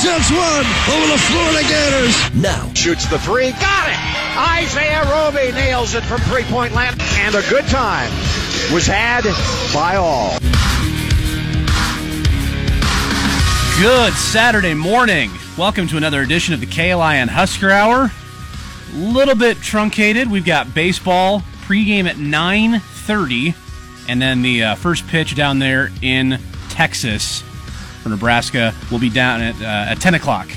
Three sets one over the Florida Gators. Now, Shoots the three. Got it! Isaiah Roby nails it from three point land. And a good time was had by all. Good Saturday morning. Welcome to another edition of the KLIN Husker Hour. A Little bit truncated. We've got baseball pregame at 9:30, and then the uh, first pitch down there in Texas for Nebraska We'll be down at uh, at 10 o'clock.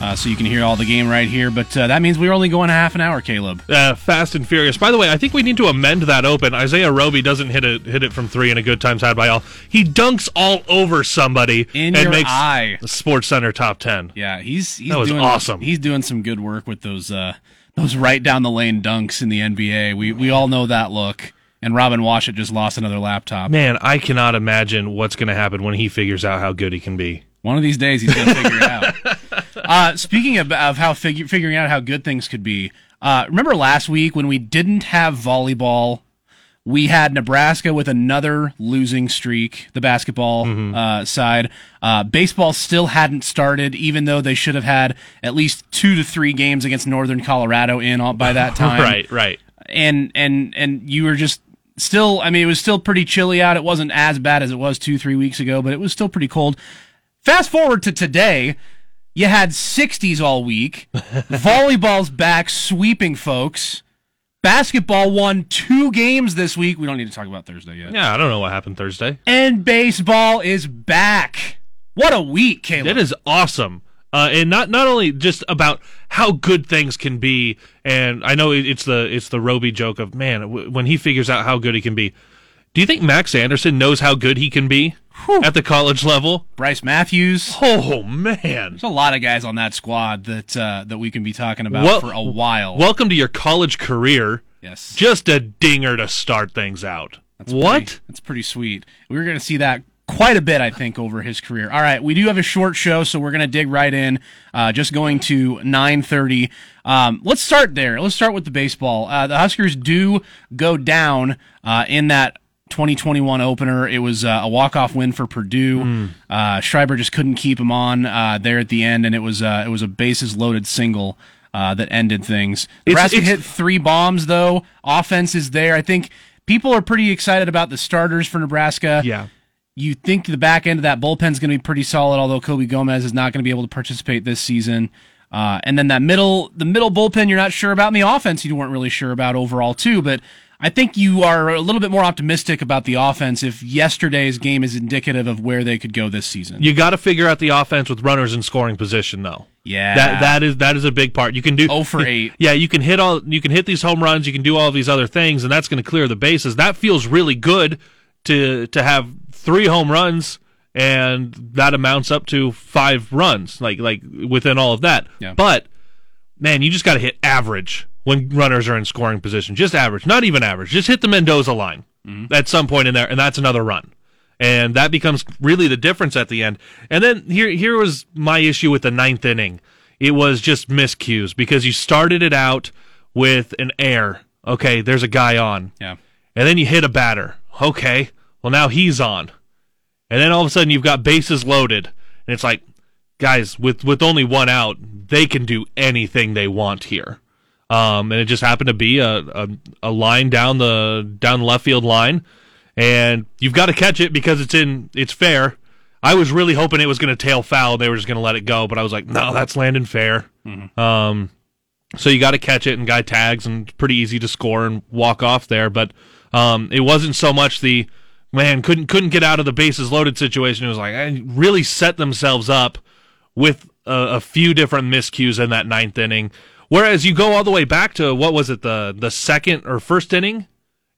Uh, so you can hear all the game right here. But uh, that means we're only going a half an hour, Caleb. Uh, fast and furious. By the way, I think we need to amend that open. Isaiah Roby doesn't hit it hit it from three in a good times had by all. He dunks all over somebody In and makes eye. the Sports Center top ten. Yeah, he's he's That was doing awesome. He's doing some good work with those uh, those right down the lane dunks in the NBA. We we all know that look. And Robin Washut just lost another laptop. Man, I cannot imagine what's going to happen when he figures out how good he can be. One of these days, he's going to figure it out. Uh, speaking of, of how figure, figuring out how good things could be, uh, remember last week when we didn't have volleyball? We had Nebraska with another losing streak, the basketball Mm-hmm. uh, side. Uh, baseball still hadn't started, even though they should have had at least two to three games against Northern Colorado in all, by that time right, right. and and and you were just still i mean it was still pretty chilly out it wasn't as bad as it was two three weeks ago but it was still pretty cold fast forward to today you had 60s all week volleyball's back sweeping folks basketball won two games this week we don't need to talk about thursday yet Yeah, I don't know what happened Thursday. and baseball is back what a week Caleb. That is awesome. Uh, and not not only just about how good things can be, and I know it's the it's the Roby joke of man w- when he figures out how good he can be. Do you think Max Anderson knows how good he can be at the college level? brice matthews Oh man! there's a lot of guys on that squad that uh, that we can be talking about Wel- for a while Welcome to your college career. yes Just a dinger to start things out. what? pretty- that's pretty sweet. We're going to see that quite a bit, I think, over his career. All right, we do have a short show, so we're going to dig right in. Uh, just going to nine thirty. Um, let's start there. Let's start with the baseball. Uh, the Huskers do go down uh, in that. 2021 opener. It was uh, a walk-off win for Purdue. Uh, Schreiber just couldn't keep him on uh, there at the end, and it was uh, it was a bases-loaded single uh, that ended things. Nebraska it's- hit three bombs though. Offense is there. I think people are pretty excited about the starters for Nebraska. Yeah. You think the back end of that bullpen is going to be pretty solid, although Colby Gomes is not going to be able to participate this season. Uh, and then that middle, the middle bullpen, you're not sure about. And the offense, you weren't really sure about overall too. But I think you are a little bit more optimistic about the offense if yesterday's game is indicative of where they could go this season. You got to figure out the offense with runners in scoring position, though. yeah, That that is that is a big part. You can do Oh for eight. Yeah, you can hit all you can hit these home runs, you can do all of these other things, and that's going to clear the bases. That feels really good to to have three home runs and that amounts up to five runs, like like within all of that. Yeah. But man, you just got to hit average when runners are in scoring position. Just average, not even average. Just hit the Mendoza line mm-hmm. at some point in there, and that's another run. And that becomes really the difference at the end. And then here here was my issue with the ninth inning. It was just miscues because you started it out with an air. Okay, there's a guy on. yeah. And then you hit a batter. Okay, well now he's on. And then all of a sudden you've got bases loaded. And it's like, guys, with with only one out, they can do anything they want here. Um, and it just happened to be a, a a line down the down the left field line, and you've got to catch it because it's in it's fair. I was really hoping it was going to tail foul. They were just going to let it go, but I was like, no, that's landing fair. Um, so you got to catch it, and guy tags, and it's pretty easy to score and walk off there. But um, it wasn't so much the man couldn't couldn't get out of the bases loaded situation. It was like I really set themselves up with a, a few different miscues in that ninth inning. Whereas you go all the way back to what was it the the second or first inning,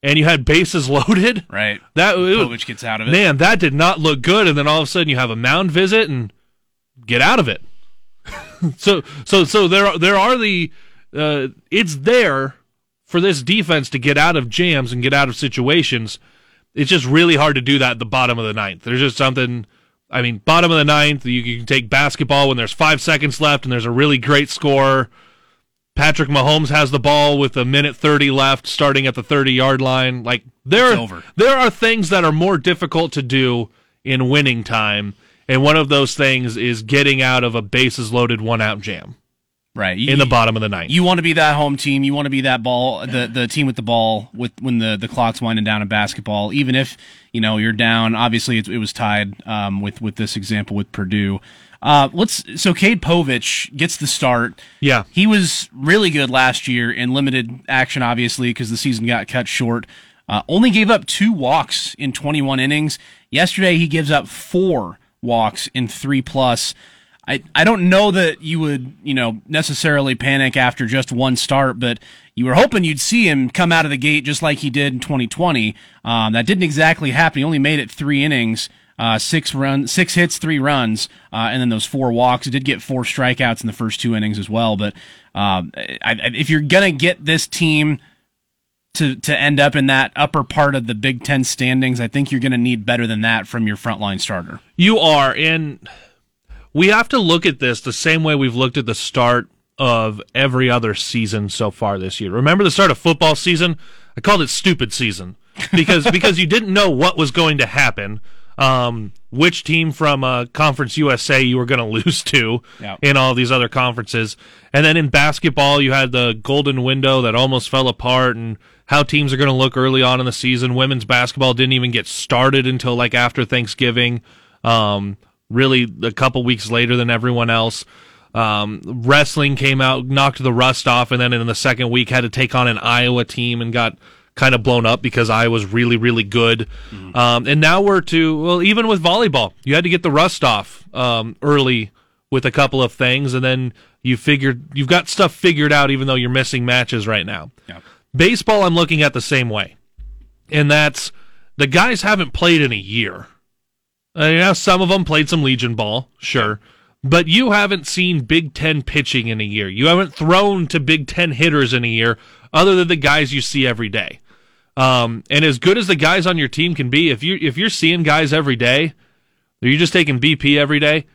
and you had bases loaded. Right. That Povich gets out of it. man, that did not look good. And then all of a sudden you have a mound visit and get out of it. so so so there are, there are the uh, it's there for this defense to get out of jams and get out of situations, it's just really hard to do that at the bottom of the ninth. There's just something. I mean, bottom of the ninth, you, you can take basketball when there's five seconds left and there's a really great score. Patrick Mahomes has the ball with a minute 30 left, starting at the 30 yard line. Like there, over. there are things that are more difficult to do in winning time, and one of those things is getting out of a bases loaded one out jam Right. in the bottom of the ninth. You want to be that home team. You want to be that ball, the the team with the ball with when the the clock's winding down in basketball. Even if you know you're down, obviously it, it was tied um, with with this example with Purdue. Uh, let's so Cade Povich gets the start. Yeah. he was really good last year in limited action, obviously because the season got cut short. Uh, only gave up two walks in 21 innings. Yesterday he gives up four walks in three plus. I, I don't know that you would, you know, necessarily panic after just one start, but you were hoping you'd see him come out of the gate just like he did in 2020. Um, that didn't exactly happen. He only made it three innings, uh, six run, six hits, three runs, uh, and then those four walks. He did get four strikeouts in the first two innings as well. But um, I, I, if you're gonna get this team to to end up in that upper part of the Big Ten standings, I think you're gonna need better than that from your frontline starter. You are, and we have to look at this the same way we've looked at the start of every other season so far this year. Remember the start of football season? I called it stupid season because because you didn't know what was going to happen. Um, which team from uh, Conference USA you were going to lose to in all these other conferences, and then in basketball you had the golden window that almost fell apart, and how teams are going to look early on in the season. Women's basketball didn't even get started until like after Thanksgiving. Um, really, a couple weeks later than everyone else. Um, wrestling came out, knocked the rust off, and then in the second week had to take on an Iowa team and got kind of blown up because Iowa's really, really good. Um, and now we're to well, even with volleyball, you had to get the rust off um, early with a couple of things, and then you figured you've got stuff figured out, even though you're missing matches right now. Yeah. Baseball, I'm looking at the same way, and that's the guys haven't played in a year. Uh, yeah, some of them played some Legion ball, sure, but you haven't seen Big Ten pitching in a year. You haven't thrown to Big Ten hitters in a year, other than the guys you see every day. Um, and as good as the guys on your team can be, if you if you're seeing guys every day, or you're just taking BP every day,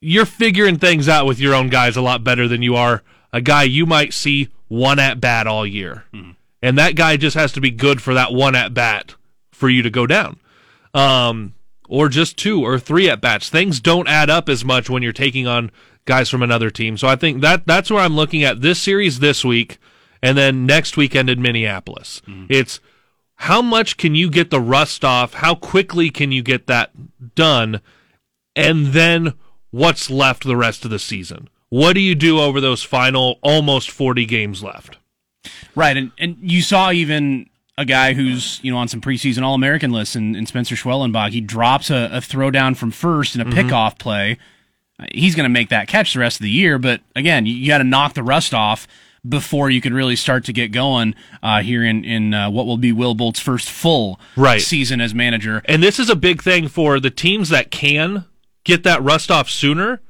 you're figuring things out with your own guys a lot better than you are a guy you might see one at bat all year. And that guy just has to be good for that one at bat for you to go down. Um, or just two or three at bats. Things don't add up as much when you're taking on guys from another team. So I think that that's where I'm looking at this series this week and then next weekend in Minneapolis. Mm-hmm. It's how much can you get the rust off? How quickly can you get that done? And then what's left the rest of the season? What do you do over those final almost 40 games left? Right, and and you saw even a guy who's you know on some preseason All American lists, and, and Spencer Schwellenbach. He drops a, a throw down from first in a pickoff play. He's going to make that catch the rest of the year, but again, you, you got to knock the rust off before you can really start to get going uh, here in in uh, what will be Will Bolt's first full Right. season as manager. And this is a big thing for the teams that can get that rust off sooner.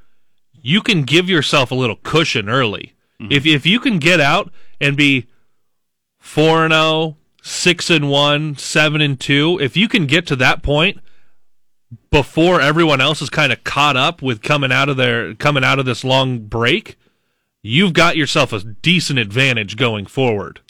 You can give yourself a little cushion early. If if you can get out and be 4 and 0, 6 and 1, 7 and 2, if you can get to that point before everyone else is kind of caught up with coming out of their coming out of this long break, you've got yourself a decent advantage going forward.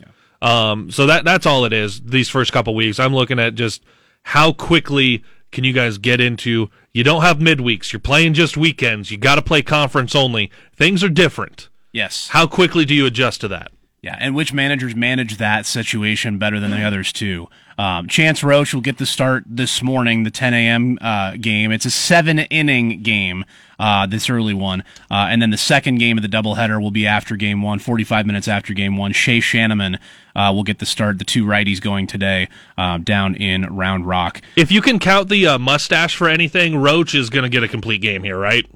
Um, so that that's all it is. These first couple weeks, I'm looking at just how quickly can you guys get into. You don't have midweeks. You're playing just weekends. You got to play conference only. Things are different. Yes, How quickly do you adjust to that? Yeah, and which managers manage that situation better than the others too? Um, Chance Hroch will get the start this morning, the 10 a.m. Uh, game. It's a seven inning game, uh, this early one, uh, and then the second game of the doubleheader will be after game one, 45 minutes after game one. Shay Schanaman uh, will get the start. The two righties going today uh, down in Round Rock. If you can count the uh, mustache for anything, Roach is going to get a complete game here, right?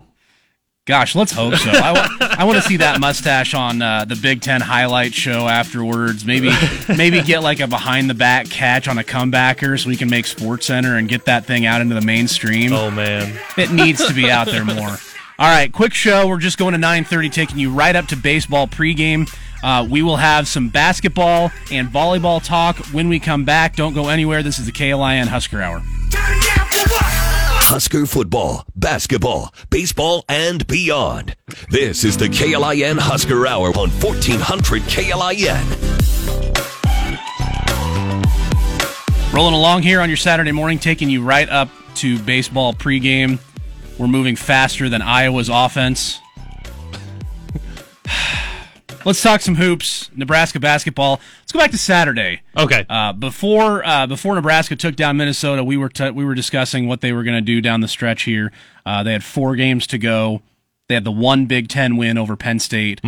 Gosh, let's hope so. I want, I want to see that mustache on uh, the Big Ten highlight show afterwards. Maybe, maybe get like a behind the back catch on a comebacker so we can make Sports Center and get that thing out into the mainstream. Oh man. It needs to be out there more. All right, quick show. We're just going to 9:30, taking you right up to baseball pregame. Uh, we will have some basketball and volleyball talk when we come back. Don't go anywhere. This is the KLIN Husker Hour. Husker football, basketball, baseball, and beyond. This is the KLIN Husker Hour on 1400 KLIN. Rolling along here on your Saturday morning, taking you right up to baseball pregame. We're moving faster than Iowa's offense. Let's talk some hoops. Nebraska basketball. Let's go back to Saturday. Okay. Uh, before uh, before Nebraska took down Minnesota, we were t- we were discussing what they were going to do down the stretch here. Uh, they had four games to go. They had the one Big Ten win over Penn State,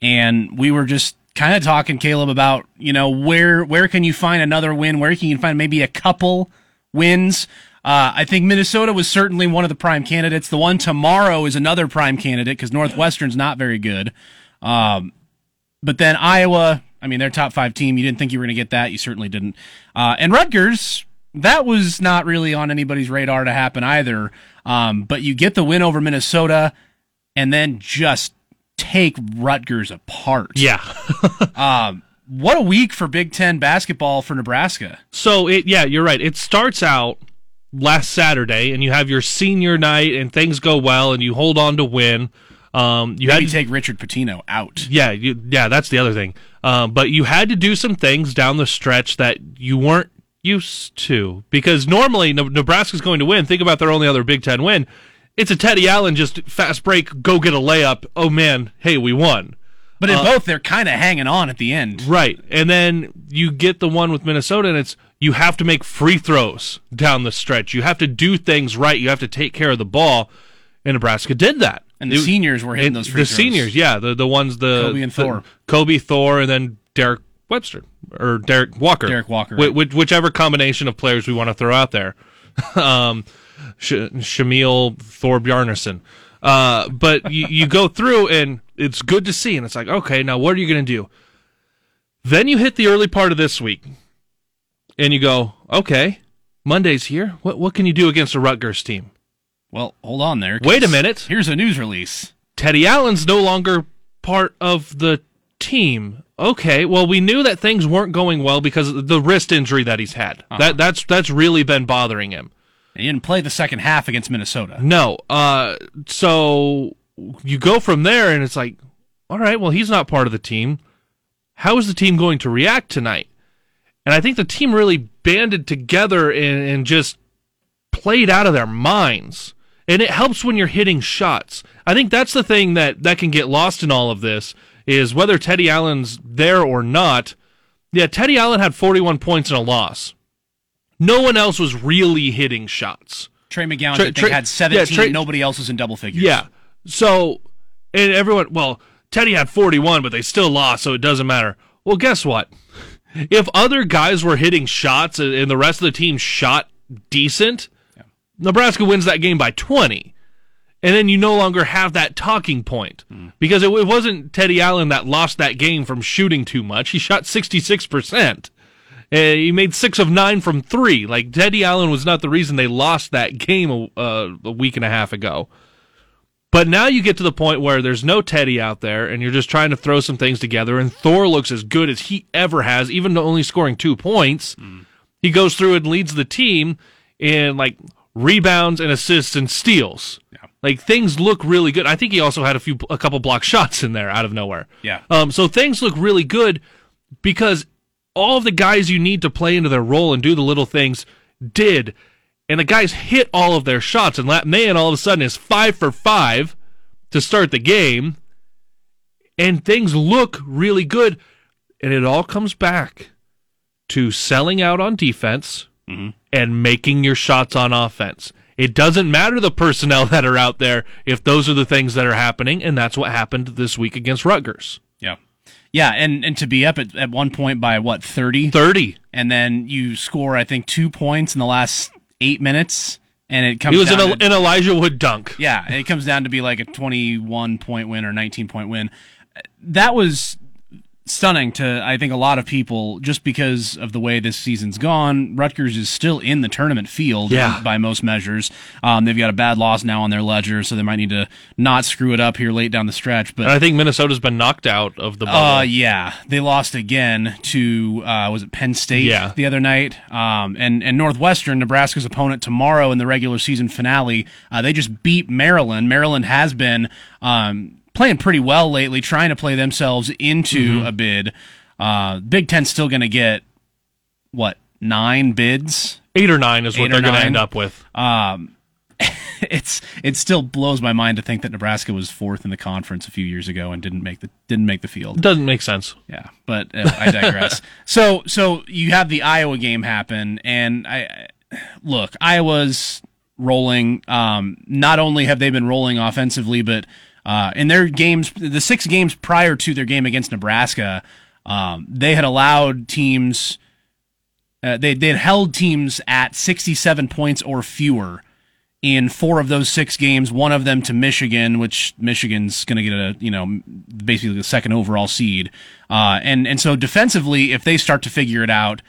and we were just kind of talking, Caleb, about you know where where can you find another win? Where can you find maybe a couple wins? Uh, I think Minnesota was certainly one of the prime candidates. The one tomorrow is another prime candidate because Northwestern's not very good. Um, but then Iowa, I mean, their top five team, you didn't think you were going to get that. You certainly didn't. Uh, and Rutgers, that was not really on anybody's radar to happen either. Um, but you get the win over Minnesota and then just take Rutgers apart. yeah. What a week for Big Ten basketball for Nebraska. So it yeah, you're right. It starts out last Saturday and you have your senior night and things go well and you hold on to win. Um you Maybe had to take Richard Patino out. yeah, you, yeah, that's the other thing. Um, but you had to do some things down the stretch that you weren't used to because normally Ne- Nebraska's going to win. Think about their only other Big Ten win. It's a Teddy Allen just fast break, go get a layup. Oh man, hey, we won. But in both, they're kind of hanging on at the end. Right. And then you get the one with Minnesota, and it's you have to make free throws down the stretch. You have to do things right. You have to take care of the ball. And Nebraska did that. And the It- seniors were hitting those free The throws. seniors, yeah, the the ones the Kobe and the- Thor. Kobe Thor, and then Derek Webster or Derrick Walker. Derrick Walker, wh- whichever combination of players we want to throw out there. um, Sh- Shamil Thor Bjarnason. Uh, but you, you go through and it's good to see, and it's like, okay, now what are you going to do? Then you hit the early part of this week, and you go, okay, Monday's here. What what can you do against a Rutgers team? Well, hold on there. Wait a minute. Here's a news release. Teddy Allen's no longer part of the team. Okay, well we knew that things weren't going well because of the wrist injury that he's had. That that's that's really been bothering him. He didn't play the second half against Minnesota. No. Uh so you go from there and it's like, all right, well he's not part of the team. How is the team going to react tonight? And I think the team really banded together and, and just played out of their minds. And it helps when you're hitting shots. I think that's the thing that, that can get lost in all of this is whether Teddy Allen's there or not. Yeah, Teddy Allen had 41 points in a loss. No one else was really hitting shots. Trey McGowens, Trey- Trey- had 17. yeah, Trey- Nobody else was in double figures. Yeah. So, and everyone, well, Teddy had 41, but they still lost, so it doesn't matter. Well, guess what? If other guys were hitting shots and the rest of the team shot decent, Nebraska wins that game by 20. And then you no longer have that talking point because it, it wasn't Teddy Allen that lost that game from shooting too much. He shot 66%. Uh, he made six of nine from three. Like Teddy Allen was not the reason they lost that game a, uh, a week and a half ago. But now you get to the point where there's no Teddy out there, and you're just trying to throw some things together. And Thor looks as good as he ever has, even though only scoring two points. He goes through and leads the team in like rebounds and assists and steals. Yeah. Like things look really good. I think he also had a few, a couple block shots in there out of nowhere. Yeah. Um, so things look really good because all of the guys you need to play into their role and do the little things did. And the guys hit all of their shots. And Lat Mayen all of a sudden is five for five to start the game. And things look really good. And it all comes back to selling out on defense and making your shots on offense. It doesn't matter the personnel that are out there if those are the things that are happening. And that's what happened this week against Rutgers. Yeah. Yeah, and, and to be up at, at one point by what, 30? 30. And then you score, I think, two points in the last eight minutes, and it comes It was an, to- an Elijah Wood dunk. Yeah, and it comes down to be like a 21 point win or 19 point win. That was stunning to I think a lot of people just because of the way this season's gone. Rutgers is still in the tournament field Yeah. by most measures. Um, they've got a bad loss now on their ledger, so they might need to not screw it up here late down the stretch. But And I think Minnesota's been knocked out of the bubble. uh, yeah, they lost again to uh, was it Penn State Yeah. the other night, um, and and Northwestern, Nebraska's opponent tomorrow in the regular season finale. Uh, they just beat Maryland. Maryland has been um, playing pretty well lately, trying to play themselves into Mm-hmm. a bid. Uh, Big Ten's still going to get what nine bids Eight or nine is what Eight or they're going to end up with. it's it still blows my mind to think that Nebraska was fourth in the conference a few years ago and didn't make the didn't make the field. Doesn't make sense. Yeah, but uh, I digress. so, so you have the Iowa game happen, and I look, Iowa's rolling. Um, not only have they been rolling offensively, but uh, in their games, the six games prior to their game against Nebraska, um, they had allowed teams. Uh, they they had held teams at 67 points or fewer in four of those six games. One of them to Michigan, which Michigan's going to get a you know basically the second overall seed. Uh, and and so defensively, if they start to figure it out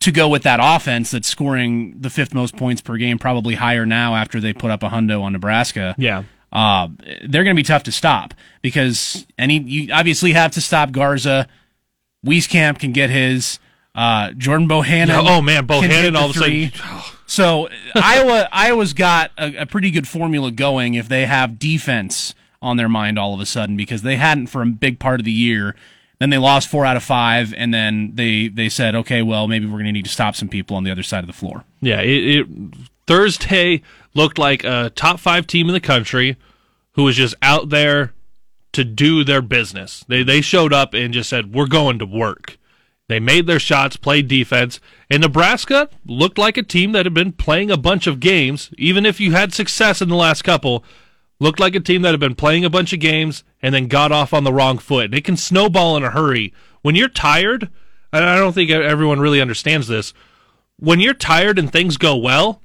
to go with that offense that's scoring the fifth most points per game, probably higher now after they put up a hundo on Nebraska. Yeah. Uh, they're going to be tough to stop because any you obviously have to stop Garza. Wieskamp can get his. Uh, Jordan Bohannon. Yeah, oh, man, Bohannon all of a sudden- So Iowa, Iowa's got a, a pretty good formula going if they have defense on their mind all of a sudden because they hadn't for a big part of the year. Then they lost four out of five, and then they they said, okay, well maybe we're going to need to stop some people on the other side of the floor. Yeah, it, it Thursday looked like a top five team in the country who was just out there to do their business. They they showed up and just said, "We're going to work." They made their shots, played defense, and Nebraska looked like a team that had been playing a bunch of games. Even if you had success in the last couple, looked like a team that had been playing a bunch of games and then got off on the wrong foot. And it can snowball in a hurry. When you're tired, and I don't think everyone really understands this, when you're tired and things go well,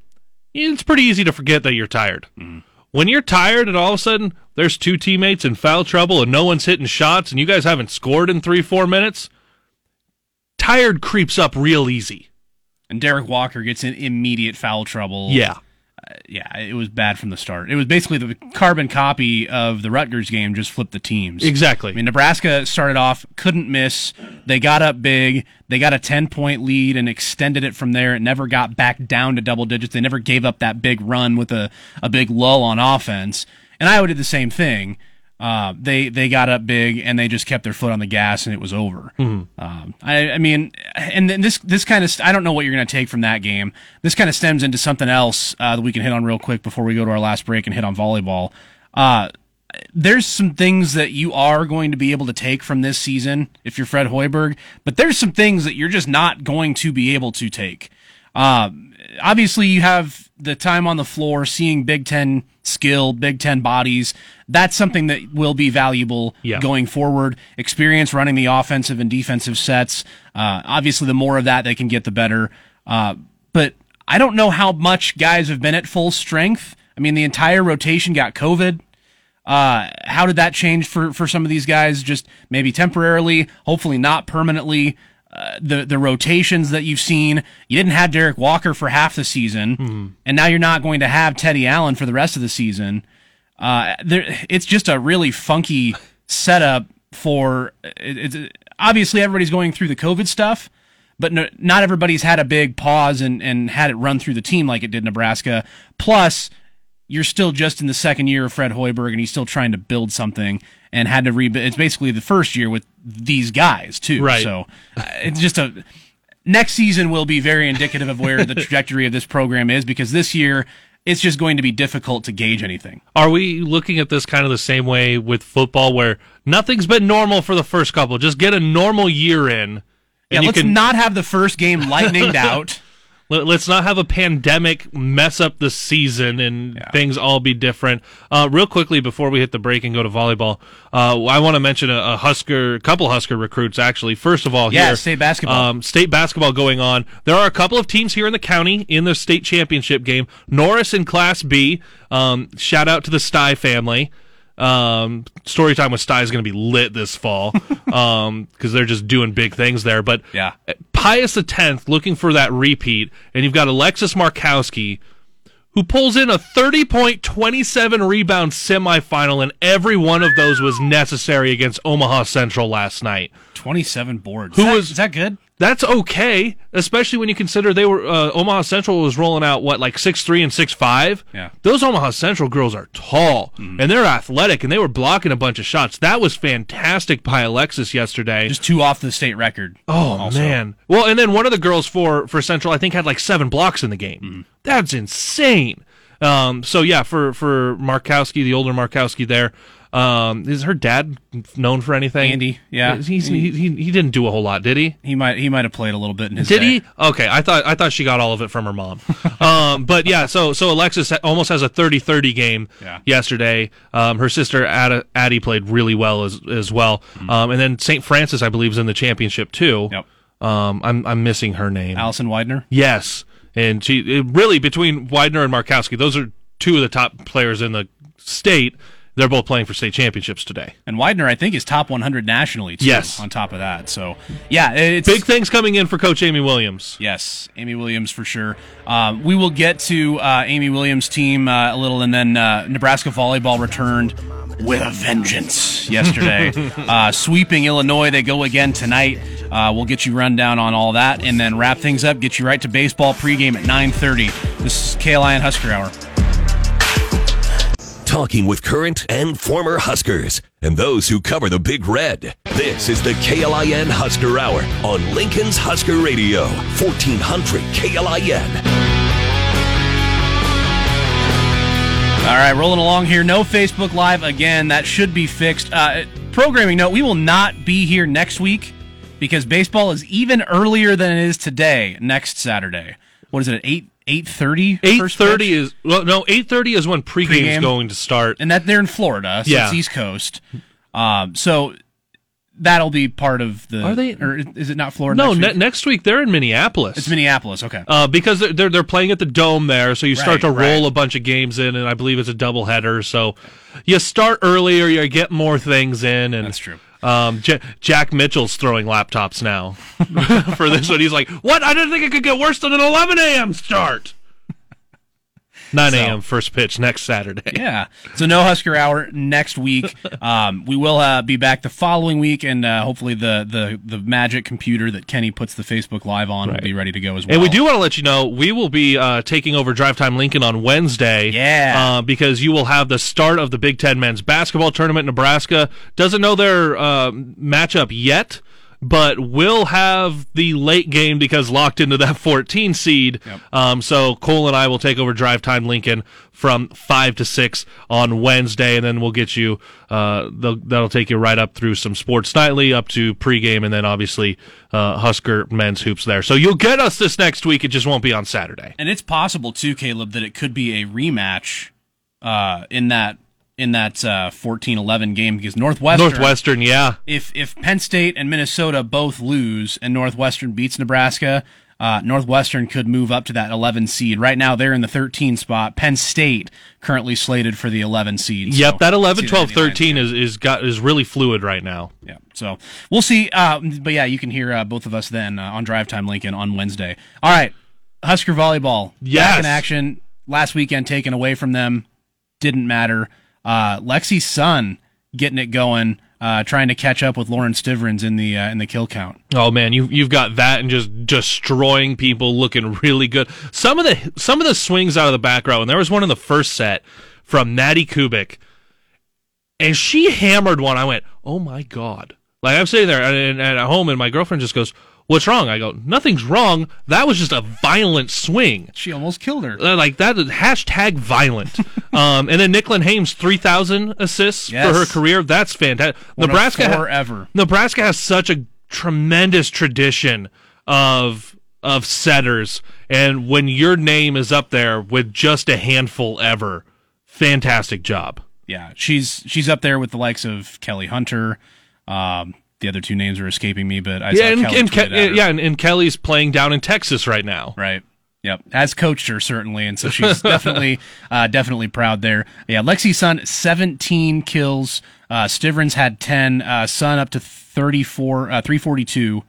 it's pretty easy to forget that you're tired. Mm-hmm. When you're tired and all of a sudden there's two teammates in foul trouble and no one's hitting shots and you guys haven't scored in three, four minutes, tired creeps up real easy. And Derrick Walker gets in immediate foul trouble. Yeah. Yeah, it was bad from the start. It was basically the carbon copy of the Rutgers game, just flipped the teams. Exactly. I mean, Nebraska started off, couldn't miss. They got up big. They got a 10 point lead and extended it from there. It never got back down to double digits. They never gave up that big run with a, a big lull on offense. And Iowa did the same thing. Uh, they they got up big and they just kept their foot on the gas and it was over. Um, I, I mean, and then this this kind of I don't know what you're going to take from that game. This kind of stems into something else uh, that we can hit on real quick before we go to our last break and hit on volleyball. Uh, there's some things that you are going to be able to take from this season if you're Fred Hoiberg, but there's some things that you're just not going to be able to take. Um, obviously, you have the time on the floor, seeing Big Ten skill, Big Ten bodies. That's something that will be valuable Yeah. going forward. Experience running the offensive and defensive sets. Uh, obviously, the more of that they can get, the better. Uh, but I don't know how much guys have been at full strength. I mean, the entire rotation got COVID. Uh, how did that change for, for some of these guys? Just maybe temporarily, hopefully not permanently. Uh, the the rotations that you've seen, you didn't have Derrick Walker for half the season, and now you're not going to have Teddy Allen for the rest of the season. Uh, there, it's just a really funky setup for. It, it's obviously everybody's going through the COVID stuff, but no, not everybody's had a big pause and and had it run through the team like it did Nebraska. Plus, you're still just in the second year of Fred Hoiberg, and he's still trying to build something and had to rebuild. It's basically the first year with these guys too. Right. So uh, it's just a next season will be very indicative of where the trajectory of this program is because this year it's just going to be difficult to gauge anything. Are we looking at this kind of the same way with football where nothing's been normal for the first couple? Just get a normal year in. Yeah, you let's can not have the first game lightninged out. Let- Let's not have a pandemic mess up the season and things all be different. Uh, real quickly before we hit the break and go to volleyball, uh, I want to mention a, a Husker, couple Husker recruits actually. First of all, Yeah, here, state basketball. um, state basketball going on. There are a couple of teams here in the county in the state championship game. Norris in Class B. Um, shout out to the Sty family. Um, story time with Sty is going to be lit this fall um, because they're just doing big things there. But Yeah. Pius X looking for that repeat, and you've got Alexis Markowski who pulls in a 30 point, 27 rebound semifinal, and every one of those was necessary against Omaha Central last night. 27 boards. Who Is that- was- is that good? That's okay, especially when you consider they were uh, Omaha Central was rolling out what like six three and six five. Yeah. those Omaha Central girls are tall Mm-hmm. and they're athletic, and they were blocking a bunch of shots. That was fantastic by Alexis yesterday. Just two off the state record. Oh also. man! Well, and then one of the girls for for Central, I think, had like seven blocks in the game. Mm-hmm. That's insane. Um, so yeah, for for Markowski, the older Markowski, there um, is her dad known for anything? Andy, yeah. he's, he, he he didn't do a whole lot, did he? He might he might have played a little bit in his Did day. he? Okay, I thought I thought she got all of it from her mom. um, but yeah, so so Alexis almost has a 30-30 game Yeah. yesterday. Um, her sister Ada, Addie played really well as as well. Um, and then St. Francis, I believe, is in the championship too. Yep. Um, I'm I'm missing her name. Allison Weidner. Yes, and she it really between Weidner and Markowski, those are two of the top players in the state. They're both playing for state championships today. And Weidner, I think, is top 100 nationally, too, Yes. on top of that. So, yeah, it's Big things coming in for Coach Amy Williams. Yes, Amy Williams for sure. Um, we will get to uh, Amy Williams' team uh, a little, and then uh, Nebraska volleyball returned with a vengeance yesterday, uh, sweeping Illinois. They go again tonight. Uh, we'll get you rundown on all that, and then wrap things up. Get you right to baseball pregame at 9:30. This is KLIN Husker Hour. Talking with current and former Huskers and those who cover the Big Red. This is the KLIN Husker Hour on Lincoln's Husker Radio, 1400 KLIN. All right, rolling along here. No Facebook Live again. That should be fixed. Uh, programming note: We will not be here next week because baseball is even earlier than it is today. Next Saturday. What is it? At eight eight thirty. Eight thirty is well, no, eight thirty is when pregame's Pregame? going to start. and that they're in Florida, so Yeah. it's East Coast. Um, so that'll be part of the. Are they- Or is it not Florida? No, next ne- week? next week they're in Minneapolis. it's Minneapolis. Okay. uh, because they're, they're they're playing at the dome there, so you start Right, to roll right. a bunch of games in, and I believe it's a doubleheader. So you start earlier, you get more things in, and That's true. Um, J- Jack Mitchell's throwing laptops now for this one. He's like, "What? I didn't think it could get worse than an 11 a.m. start." 9 a.m. first pitch next Saturday. Yeah. So no Husker Hour next week. Um, we will uh, be back the following week, and uh, hopefully the, the the magic computer that Kenny puts the Facebook Live on will be ready to go as well. And we do want to let you know we will be uh, taking over Drive Time Lincoln on Wednesday. Yeah. Uh, because you will have the start of the Big Ten men's basketball tournament. Nebraska doesn't know their uh, matchup yet, but will have the late game because locked into that 14 seed. Um, so Cole and I will take over Drive Time Lincoln from 5 to 6 on Wednesday, and then we'll get you, uh, that'll take you right up through some Sports Nightly, up to pregame, and then obviously uh, Husker men's hoops there. So you'll get us this next week. It just won't be on Saturday. And it's possible too, Caleb, that it could be a rematch uh, in that in that uh, 14-11 game because Northwestern. Northwestern, yeah. If if Penn State and Minnesota both lose and Northwestern beats Nebraska, uh, Northwestern could move up to that 11 seed. Right now, they're in the 13 spot. Penn State currently slated for the 11 seed. Yep, So, that 11, 12, 13 is, is got is really fluid right now. Yeah, so we'll see. Uh, but yeah, you can hear uh, both of us then uh, on Drive Time Lincoln on Wednesday. All right, Husker volleyball Yes. back in action. Last weekend taken away from them, didn't matter. Uh, Lexi Sun getting it going, uh, trying to catch up with Lauren Stivrins in the uh, in the kill count. Oh man, you you've got that and just destroying people, looking really good. Some of the some of the swings out of the back row, and there was one in the first set from Natty Kubik, and she hammered one. I went, oh my god! Like I'm sitting there and, and at home, and my girlfriend just goes, "What's wrong?" I go, "Nothing's wrong. That was just a violent swing." She almost killed her. Uh, like that hashtag violent. um, and then Nicklin Hames three thousand assists Yes. for her career. That's fantastic. One Nebraska ha- forever. Nebraska has such a tremendous tradition of of setters, and when your name is up there with just a handful ever, fantastic job. Yeah, she's she's up there with the likes of Kelly Hunter. Um, the other two names are escaping me, but I Yeah, saw and, and Ke- yeah, and, and Kelly's playing down in Texas right now. right. Yep, has coached her certainly, and so she's definitely, uh, definitely proud there. Yeah, Lexi Sun seventeen kills. Uh, had ten. Uh, Sun up to thirty four, uh, three forty two.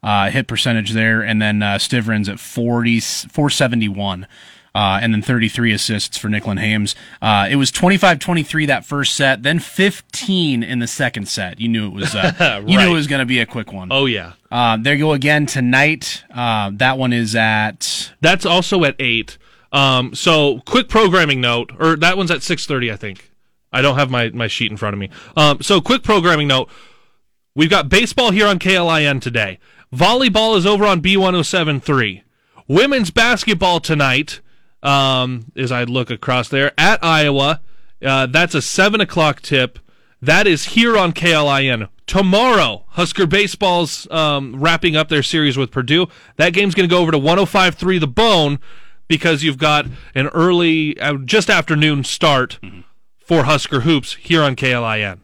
Uh, hit percentage there, and then uh, Stivrins at 40, 471. Uh, and then 33 assists for Nicklin Hames. Uh, it was 25-23 that first set, then 15 in the second set. You knew it was, uh, you knew it was going to be a quick one. Oh yeah, Uh, there you go again tonight. Uh, that one is at that's also at eight. Um, so quick programming note, or that one's at six thirty, I think. I don't have my my sheet in front of me. Um, so quick programming note: we've got baseball here on KLIN today. Volleyball is over on B1073. Women's basketball tonight, um, as I look across there at Iowa. Uh, that's a seven o'clock tip. That is here on KLIN. Tomorrow, Husker Baseball's um, wrapping up their series with Purdue. That game's going to go over to 105.3 The Bone because you've got an early, uh, just afternoon start for Husker Hoops here on KLIN.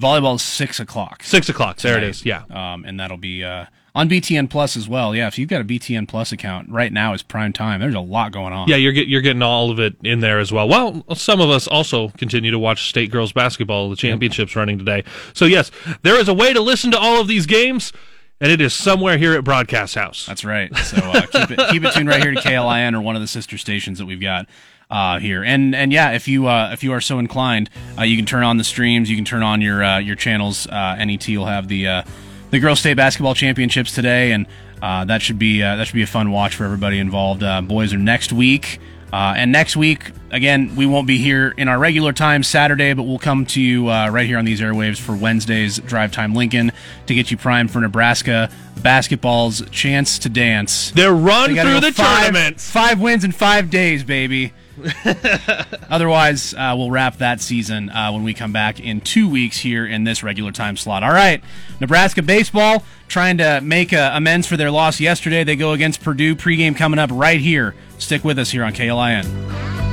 volleyball is six o'clock. Six o'clock. There it tonight. is. Yeah. Um, and that'll be uh, on BTN Plus as well. Yeah, if you've got a BTN Plus account right now, is prime time. There's a lot going on. Yeah, you're get, you're getting all of it in there as well. Well, some of us also continue to watch state girls basketball, the championships running today. So yes, there is a way to listen to all of these games, and it is somewhere here at Broadcast House. That's right. So uh, keep it keep it tuned right here to KLIN or one of the sister stations that we've got uh, here. And and yeah, if you uh, if you are so inclined, uh, you can turn on the streams. You can turn on your uh, your channels. Uh, NET will have the uh, the girls state basketball championships today, and uh, that should be uh, that should be a fun watch for everybody involved. Uh, boys are next week. Uh, and next week, again, we won't be here in our regular time Saturday, but we'll come to you uh, right here on these airwaves for Wednesday's Drive Time Lincoln to get you primed for Nebraska basketball's chance to dance. They're run through the five, tournament. Five wins in five days, baby. Otherwise, uh, we'll wrap that season uh, when we come back in two weeks here in this regular time slot. All right, Nebraska baseball trying to make uh, amends for their loss yesterday. They go against Purdue. Pregame coming up right here. Stick with us here on KLIN.